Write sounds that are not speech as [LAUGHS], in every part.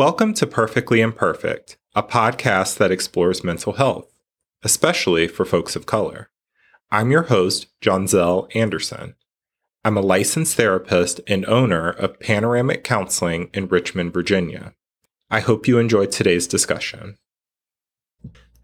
Welcome to Perfectly Imperfect, a podcast that explores mental health, especially for folks of color. I'm your host, Zell Anderson. I'm a licensed therapist and owner of Panoramic Counseling in Richmond, Virginia. I hope you enjoyed today's discussion.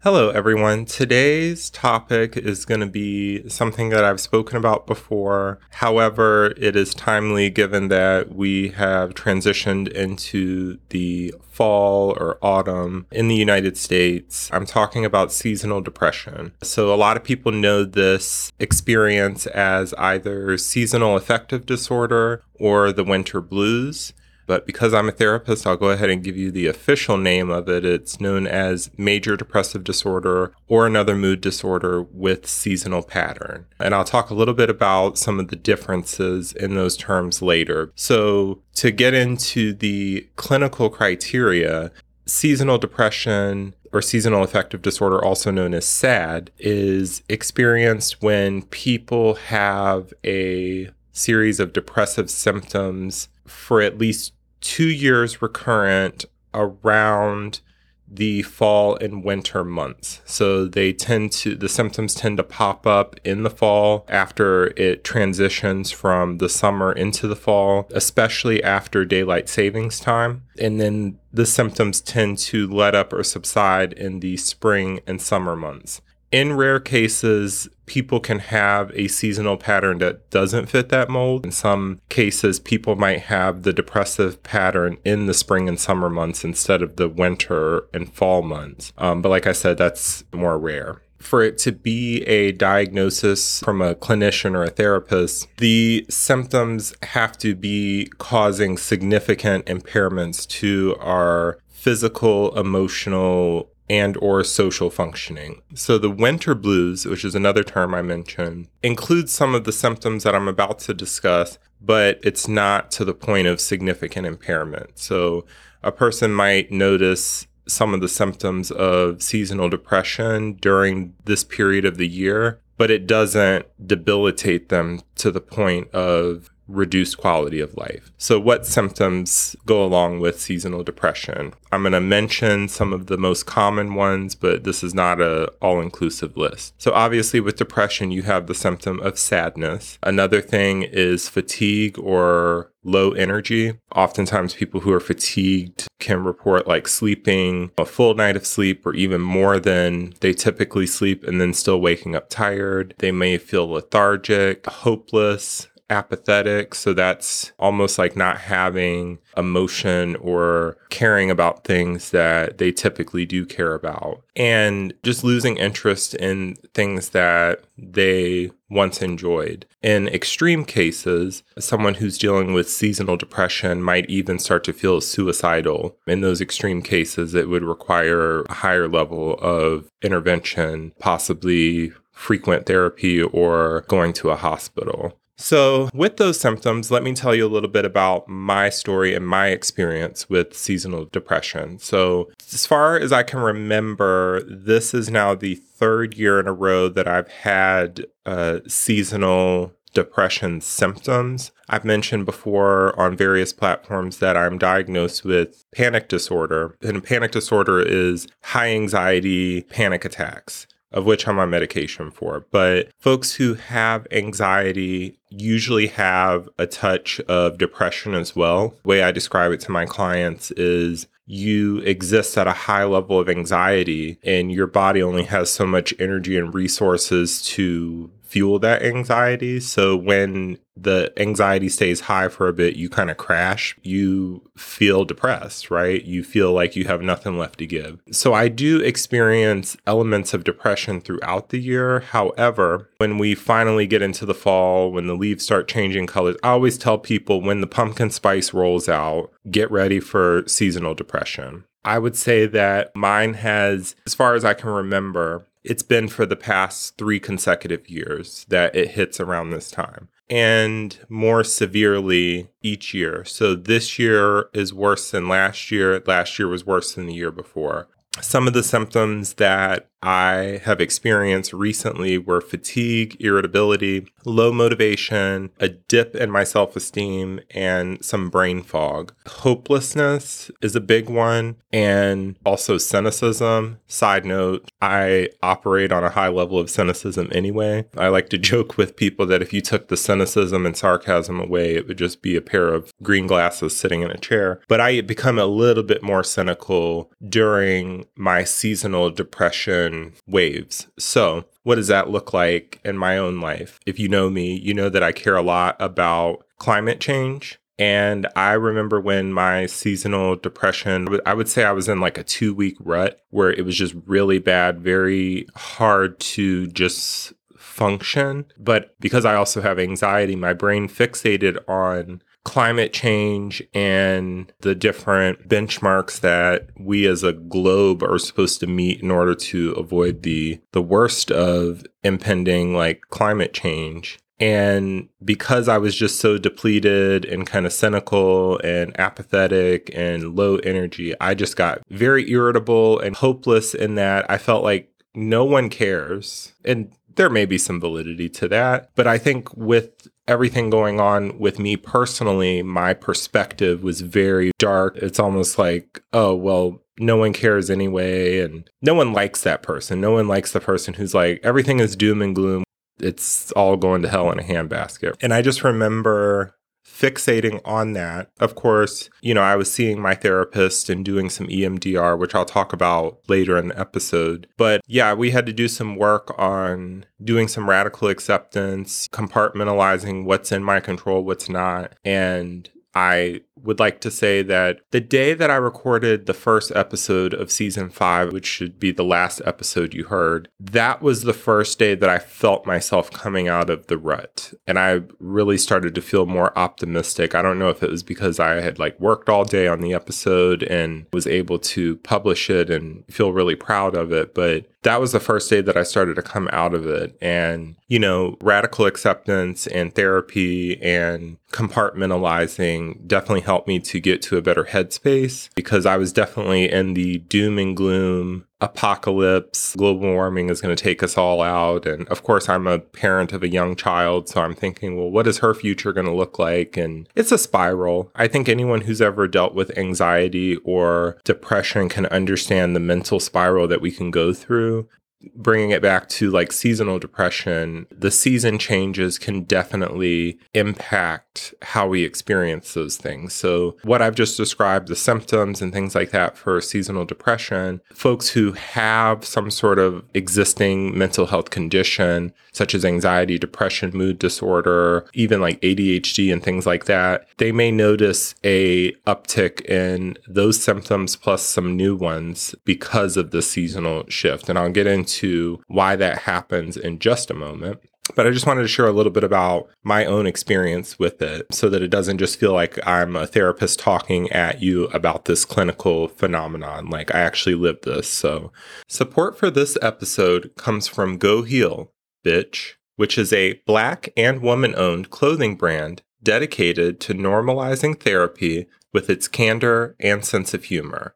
Hello, everyone. Today's topic is going to be something that I've spoken about before. However, it is timely given that we have transitioned into the fall or autumn in the United States. I'm talking about seasonal depression. So, a lot of people know this experience as either seasonal affective disorder or the winter blues. But because I'm a therapist, I'll go ahead and give you the official name of it. It's known as major depressive disorder or another mood disorder with seasonal pattern. And I'll talk a little bit about some of the differences in those terms later. So, to get into the clinical criteria, seasonal depression or seasonal affective disorder, also known as SAD, is experienced when people have a series of depressive symptoms for at least two years recurrent around the fall and winter months. So they tend to, the symptoms tend to pop up in the fall after it transitions from the summer into the fall, especially after daylight savings time. And then the symptoms tend to let up or subside in the spring and summer months in rare cases, people can have a seasonal pattern that doesn't fit that mold. In some cases, people might have the depressive pattern in the spring and summer months instead of the winter and fall months. Um, but like I said, that's more rare. For it to be a diagnosis from a clinician or a therapist, the symptoms have to be causing significant impairments to our physical, emotional, and or social functioning. So the winter blues, which is another term I mentioned, includes some of the symptoms that I'm about to discuss, but it's not to the point of significant impairment. So a person might notice some of the symptoms of seasonal depression during this period of the year, but it doesn't debilitate them to the point of reduced quality of life. So, what symptoms go along with seasonal depression? I'm going to mention some of the most common ones, but this is not a all-inclusive list. So, obviously with depression, you have the symptom of sadness. Another thing is fatigue or low energy. Oftentimes people who are fatigued can report like sleeping a full night of sleep or even more than they typically sleep and then still waking up tired. They may feel lethargic, hopeless, apathetic. So that's almost like not having emotion or caring about things that they typically do care about. And just losing interest in things that they once enjoyed. In extreme cases, someone who's dealing with seasonal depression might even start to feel suicidal. In those extreme cases, it would require a higher level of intervention, possibly frequent therapy or going to a hospital. So, with those symptoms, let me tell you a little bit about my story and my experience with seasonal depression. So, as far as I can remember, this is now the third year in a row that I've had uh, seasonal depression symptoms. I've mentioned before on various platforms that I'm diagnosed with panic disorder. And panic disorder is high anxiety panic attacks of which I'm on medication for. But folks who have anxiety usually have a touch of depression as well. The way I describe it to my clients is you exist at a high level of anxiety and your body only has so much energy and resources to fuel that anxiety. So when the anxiety stays high for a bit, you kind of crash. You feel depressed, right? You feel like you have nothing left to give. So I do experience elements of depression throughout the year. However, when we finally get into the fall, when the leaves start changing colors, I always tell people when the pumpkin spice rolls out, get ready for seasonal depression. I would say that mine has, as far as I can remember, it's been for the past three consecutive years that it hits around this time and more severely each year. So this year is worse than last year. Last year was worse than the year before. Some of the symptoms that I have experienced recently were fatigue, irritability, low motivation, a dip in my self esteem, and some brain fog. Hopelessness is a big one, and also cynicism. Side note, I operate on a high level of cynicism anyway. I like to [LAUGHS] joke with people that if you took the cynicism and sarcasm away, it would just be a pair of green glasses sitting in a chair. But I become a little bit more cynical during my seasonal depression waves. So, what does that look like in my own life? If you know me, you know that I care a lot about climate change. And I remember when my seasonal depression, I would say I was in like a two week rut where it was just really bad, very hard to just function. But because I also have anxiety, my brain fixated on climate change and the different benchmarks that we as a globe are supposed to meet in order to avoid the the worst of impending like climate change and because I was just so depleted and kind of cynical and apathetic and low energy, I just got very irritable and hopeless in that I felt like no one cares. And there may be some validity to that. But I think with everything going on with me personally, my perspective was very dark. It's almost like, oh, well, no one cares anyway. And no one likes that person. No one likes the person who's like, everything is doom and gloom. It's all going to hell in a handbasket. And I just remember fixating on that. Of course, you know, I was seeing my therapist and doing some EMDR, which I'll talk about later in the episode. But yeah, we had to do some work on doing some radical acceptance, compartmentalizing what's in my control, what's not, and I would like to say that the day that I recorded the first episode of season five, which should be the last episode you heard, that was the first day that I felt myself coming out of the rut. And I really started to feel more optimistic. I don't know if it was because I had like worked all day on the episode and was able to publish it and feel really proud of it. But that was the first day that I started to come out of it. And, you know, radical acceptance and therapy and compartmentalizing definitely helped me to get to a better headspace because I was definitely in the doom and gloom apocalypse, global warming is going to take us all out. And of course, I'm a parent of a young child. So I'm thinking, well, what is her future going to look like? And it's a spiral. I think anyone who's ever dealt with anxiety or depression can understand the mental spiral that we can go through bringing it back to like seasonal depression, the season changes can definitely impact how we experience those things. So, what I've just described, the symptoms and things like that for seasonal depression, folks who have some sort of existing mental health condition, such as anxiety, depression, mood disorder, even like ADHD and things like that, they may notice a uptick in those symptoms plus some new ones because of the seasonal shift. And I'll get into into why that happens in just a moment. But I just wanted to share a little bit about my own experience with it so that it doesn't just feel like I'm a therapist talking at you about this clinical phenomenon. Like I actually lived this. So, support for this episode comes from Go Heal, bitch, which is a black and woman owned clothing brand dedicated to normalizing therapy with its candor and sense of humor.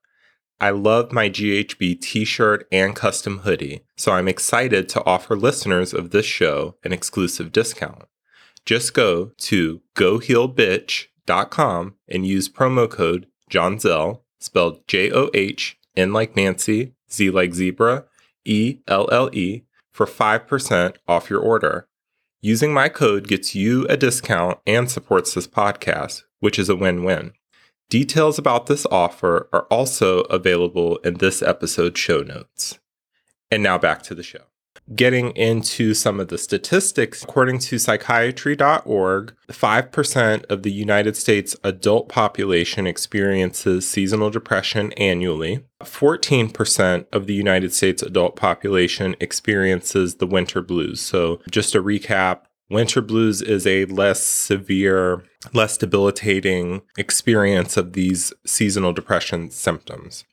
I love my GHB t shirt and custom hoodie, so I'm excited to offer listeners of this show an exclusive discount. Just go to gohealbitch.com and use promo code JohnZell, spelled J O H N like Nancy, Z like zebra, E L L E, for 5% off your order. Using my code gets you a discount and supports this podcast, which is a win win. Details about this offer are also available in this episode's show notes. And now back to the show. Getting into some of the statistics, according to psychiatry.org, 5% of the United States adult population experiences seasonal depression annually. 14% of the United States adult population experiences the winter blues. So, just a recap Winter blues is a less severe, less debilitating experience of these seasonal depression symptoms.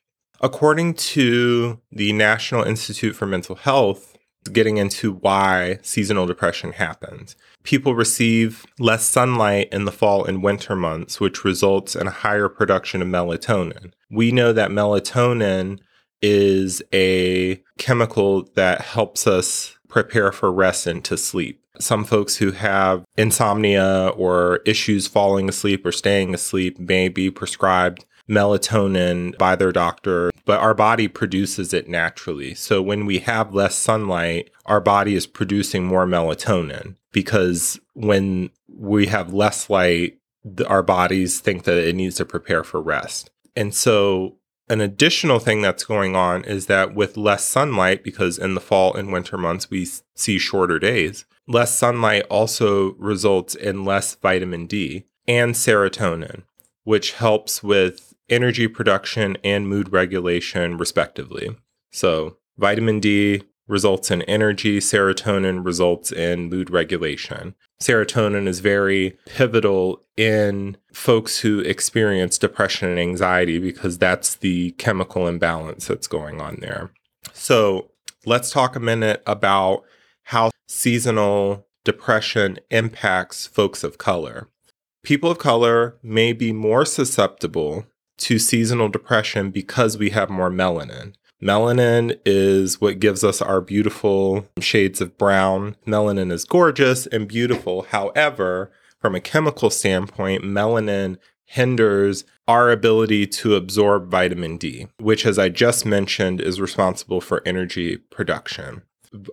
According to the National Institute for Mental Health, getting into why seasonal depression happens. People receive less sunlight in the fall and winter months, which results in a higher production of melatonin. We know that melatonin is a chemical that helps us prepare for rest and to sleep. Some folks who have insomnia or issues falling asleep or staying asleep may be prescribed melatonin by their doctor, but our body produces it naturally. So when we have less sunlight, our body is producing more melatonin because when we have less light, our bodies think that it needs to prepare for rest. And so an additional thing that's going on is that with less sunlight, because in the fall and winter months we see shorter days, less sunlight also results in less vitamin D and serotonin, which helps with energy production and mood regulation, respectively. So, vitamin D results in energy, serotonin results in mood regulation. Serotonin is very pivotal in folks who experience depression and anxiety because that's the chemical imbalance that's going on there. So, let's talk a minute about how seasonal depression impacts folks of color. People of color may be more susceptible to seasonal depression because we have more melanin. Melanin is what gives us our beautiful shades of brown. Melanin is gorgeous and beautiful. However, from a chemical standpoint, melanin hinders our ability to absorb vitamin D, which, as I just mentioned, is responsible for energy production.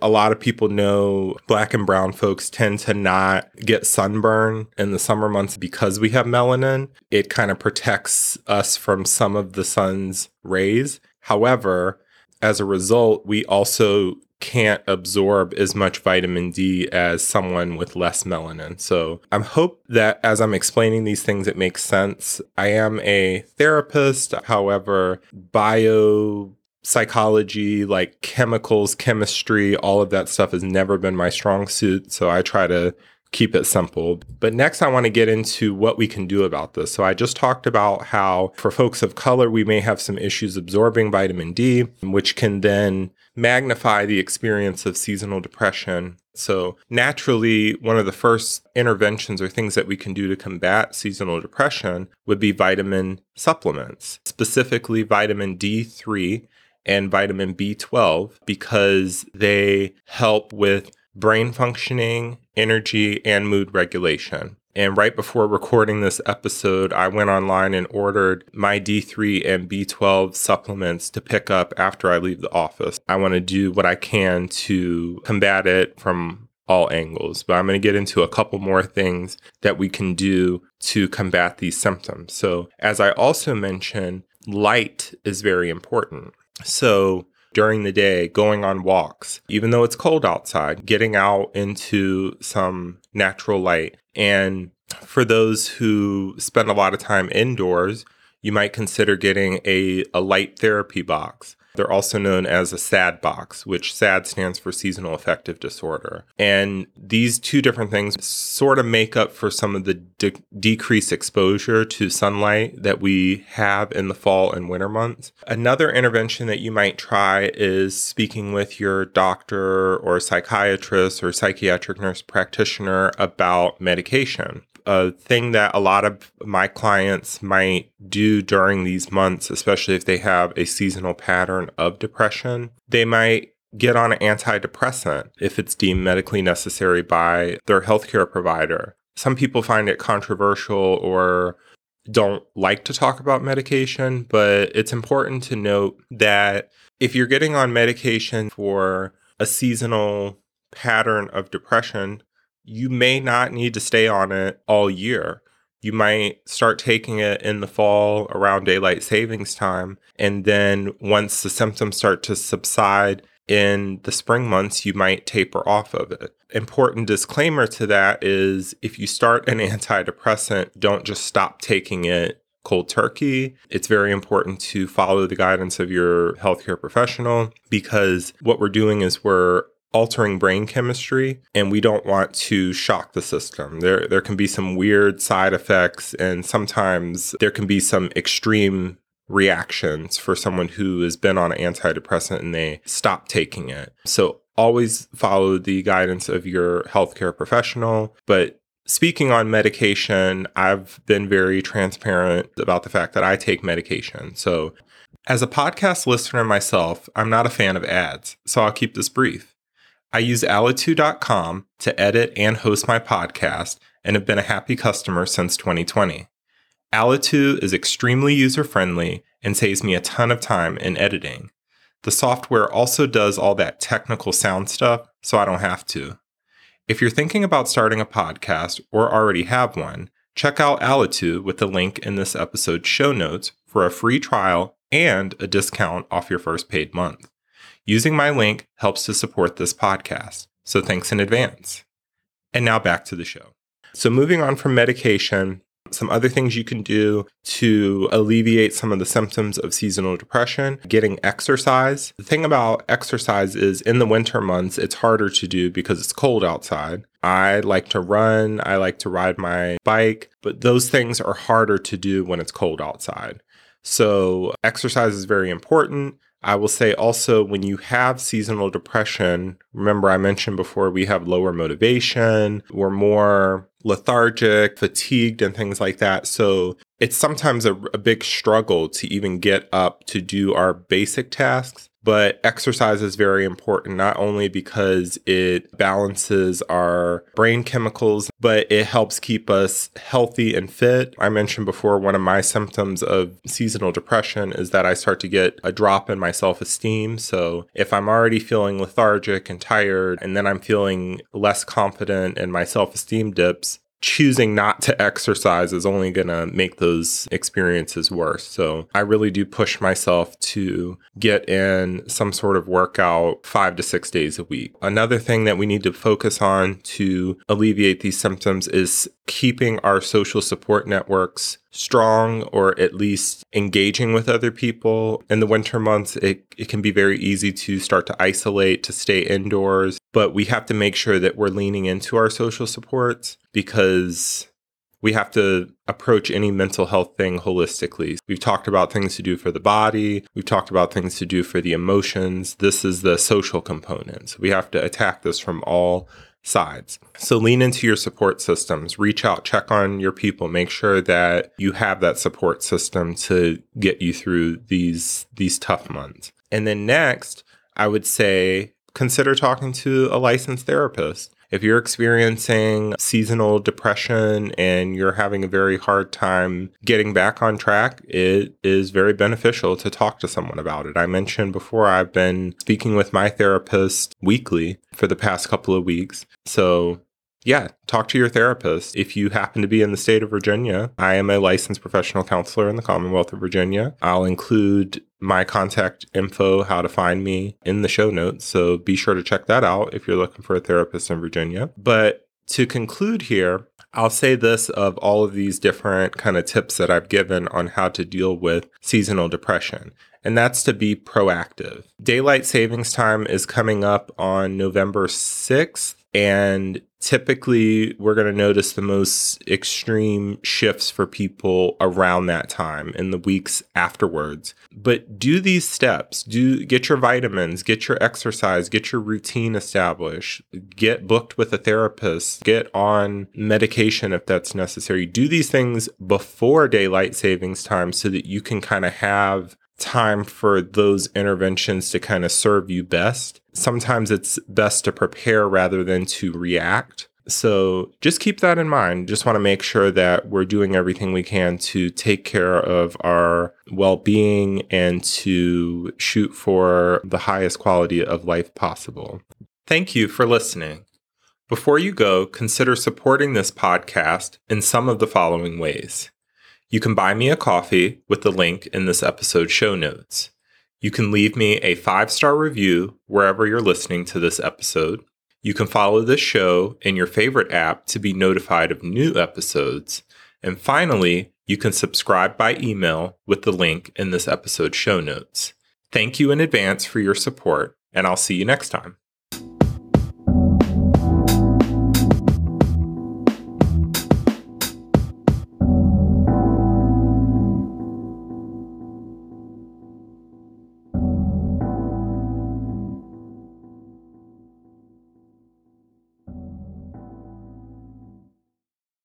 A lot of people know black and brown folks tend to not get sunburn in the summer months because we have melanin. It kind of protects us from some of the sun's rays. However, as a result, we also can't absorb as much vitamin D as someone with less melanin. So I hope that as I'm explaining these things, it makes sense. I am a therapist. However, bio psychology, like chemicals, chemistry, all of that stuff has never been my strong suit. So I try to keep it simple. But next, I want to get into what we can do about this. So, I just talked about how for folks of color, we may have some issues absorbing vitamin D, which can then magnify the experience of seasonal depression. So, naturally, one of the first interventions or things that we can do to combat seasonal depression would be vitamin supplements, specifically vitamin D3 and vitamin B12, because they help with brain functioning, energy, and mood regulation. And right before recording this episode, I went online and ordered my D3 and B12 supplements to pick up after I leave the office. I want to do what I can to combat it from all angles, but I'm going to get into a couple more things that we can do to combat these symptoms. So, as I also mentioned, light is very important. So, during the day, going on walks, even though it's cold outside, getting out into some natural light. And for those who spend a lot of time indoors, you might consider getting a, a light therapy box. They're also known as a SAD box, which SAD stands for seasonal affective disorder. And these two different things sort of make up for some of the de- decreased exposure to sunlight that we have in the fall and winter months. Another intervention that you might try is speaking with your doctor or psychiatrist or psychiatric nurse practitioner about medication a thing that a lot of my clients might do during these months, especially if they have a seasonal pattern of depression. They might get on an antidepressant if it's deemed medically necessary by their healthcare provider. Some people find it controversial or don't like to talk about medication, but it's important to note that if you're getting on medication for a seasonal pattern of depression, you may not need to stay on it all year. You might start taking it in the fall around daylight savings time. And then once the symptoms start to subside in the spring months, you might taper off of it. Important disclaimer to that is if you start an [LAUGHS] antidepressant, don't just stop taking it cold turkey. It's very important to follow the guidance of your healthcare professional because what we're doing is we're altering brain chemistry and we don't want to shock the system. There there can be some weird side effects and sometimes there can be some extreme reactions for someone who has been on an antidepressant and they stop taking it. So always follow the guidance of your healthcare professional, but Speaking on medication, I've been very transparent about the fact that I take medication. So As a podcast listener myself, I'm not a fan of ads, so I'll keep this brief. I use Alitu.com to edit and host my podcast and have been a happy customer since 2020. Alitu is extremely user friendly and saves me a ton of time in editing. The software also does all that technical sound stuff, so I don't have to. If you're thinking about starting a podcast or already have one, check out Alitu with the link in this episode's show notes for a free trial and a discount off your first paid month. Using my link helps to support this podcast, so thanks in advance. And now back to the show. So, moving on from medication, some other things you can do to alleviate some of the symptoms of seasonal depression, getting exercise. The thing about exercise is in the winter months, it's harder to do because it's cold outside. I like to run, I like to ride my bike, but those things are harder to do when it's cold outside. So, exercise is very important. I will say also when you have seasonal depression, remember I mentioned before we have lower motivation, we're more lethargic, fatigued, and things like that. So it's sometimes a, a, big struggle to even get up to do our basic tasks. But exercise is very important, not only because it balances our brain chemicals, but it helps keep us healthy and fit. I mentioned before, one of my symptoms of seasonal depression is that I start to get a drop in my self esteem. So if I'm already feeling lethargic and tired, and then I'm feeling less confident and my self esteem dips, choosing not to exercise is only going to make those experiences worse. So I really do push myself to get in some sort of workout five to six days a week. Another thing that we need to focus on to alleviate these symptoms is keeping our social support networks strong or at least engaging with other people. In the winter months, it, it can be very easy to start to isolate, to stay indoors, but we have to make sure that we're leaning into our social supports because we have to approach any mental health thing holistically. We've talked about things to do for the body, we've talked about things to do for the emotions. This is the social component. we have to attack this from all sides. So lean into your support systems, reach out, check on your people, make sure that you have that support system to get you through these these tough months. And then next, I would say consider talking to a licensed therapist. If you're experiencing seasonal depression and you're having a very hard time getting back on track, it is very beneficial to talk to someone about it. I mentioned before I've been speaking with my therapist weekly for the past couple of weeks. So yeah, talk to your therapist. If you happen to be in the state of Virginia, I am a licensed professional counselor in the Commonwealth of Virginia. I'll include my contact info, how to find me in the show notes. So be sure to check that out if you're looking for a therapist in Virginia. But to conclude here, I'll say this of all of these different kind of tips that I've given on how to deal with seasonal depression, and that's to be proactive. Daylight savings time is coming up on November 6th, and typically we're going to notice the most extreme shifts for people around that time in the weeks afterwards but do these steps do get your vitamins get your exercise get your routine established get booked with a therapist get on medication if that's necessary do these things before daylight savings time so that you can kind of have time for those interventions to kind of serve you best. Sometimes it's best to prepare rather than to react. So just keep that in mind. Just want to make sure that we're doing everything we can to take care of our well being and to shoot for the highest quality of life possible. Thank you for listening. Before you go, consider supporting this podcast in some of the following ways. You can buy me a coffee with the link in this episode show notes. You can leave me a five star review wherever you're listening to this episode. You can follow this show in your favorite app to be notified of new episodes. And finally, you can subscribe by email with the link in this episode show notes. Thank you in advance for your support, and I'll see you next time.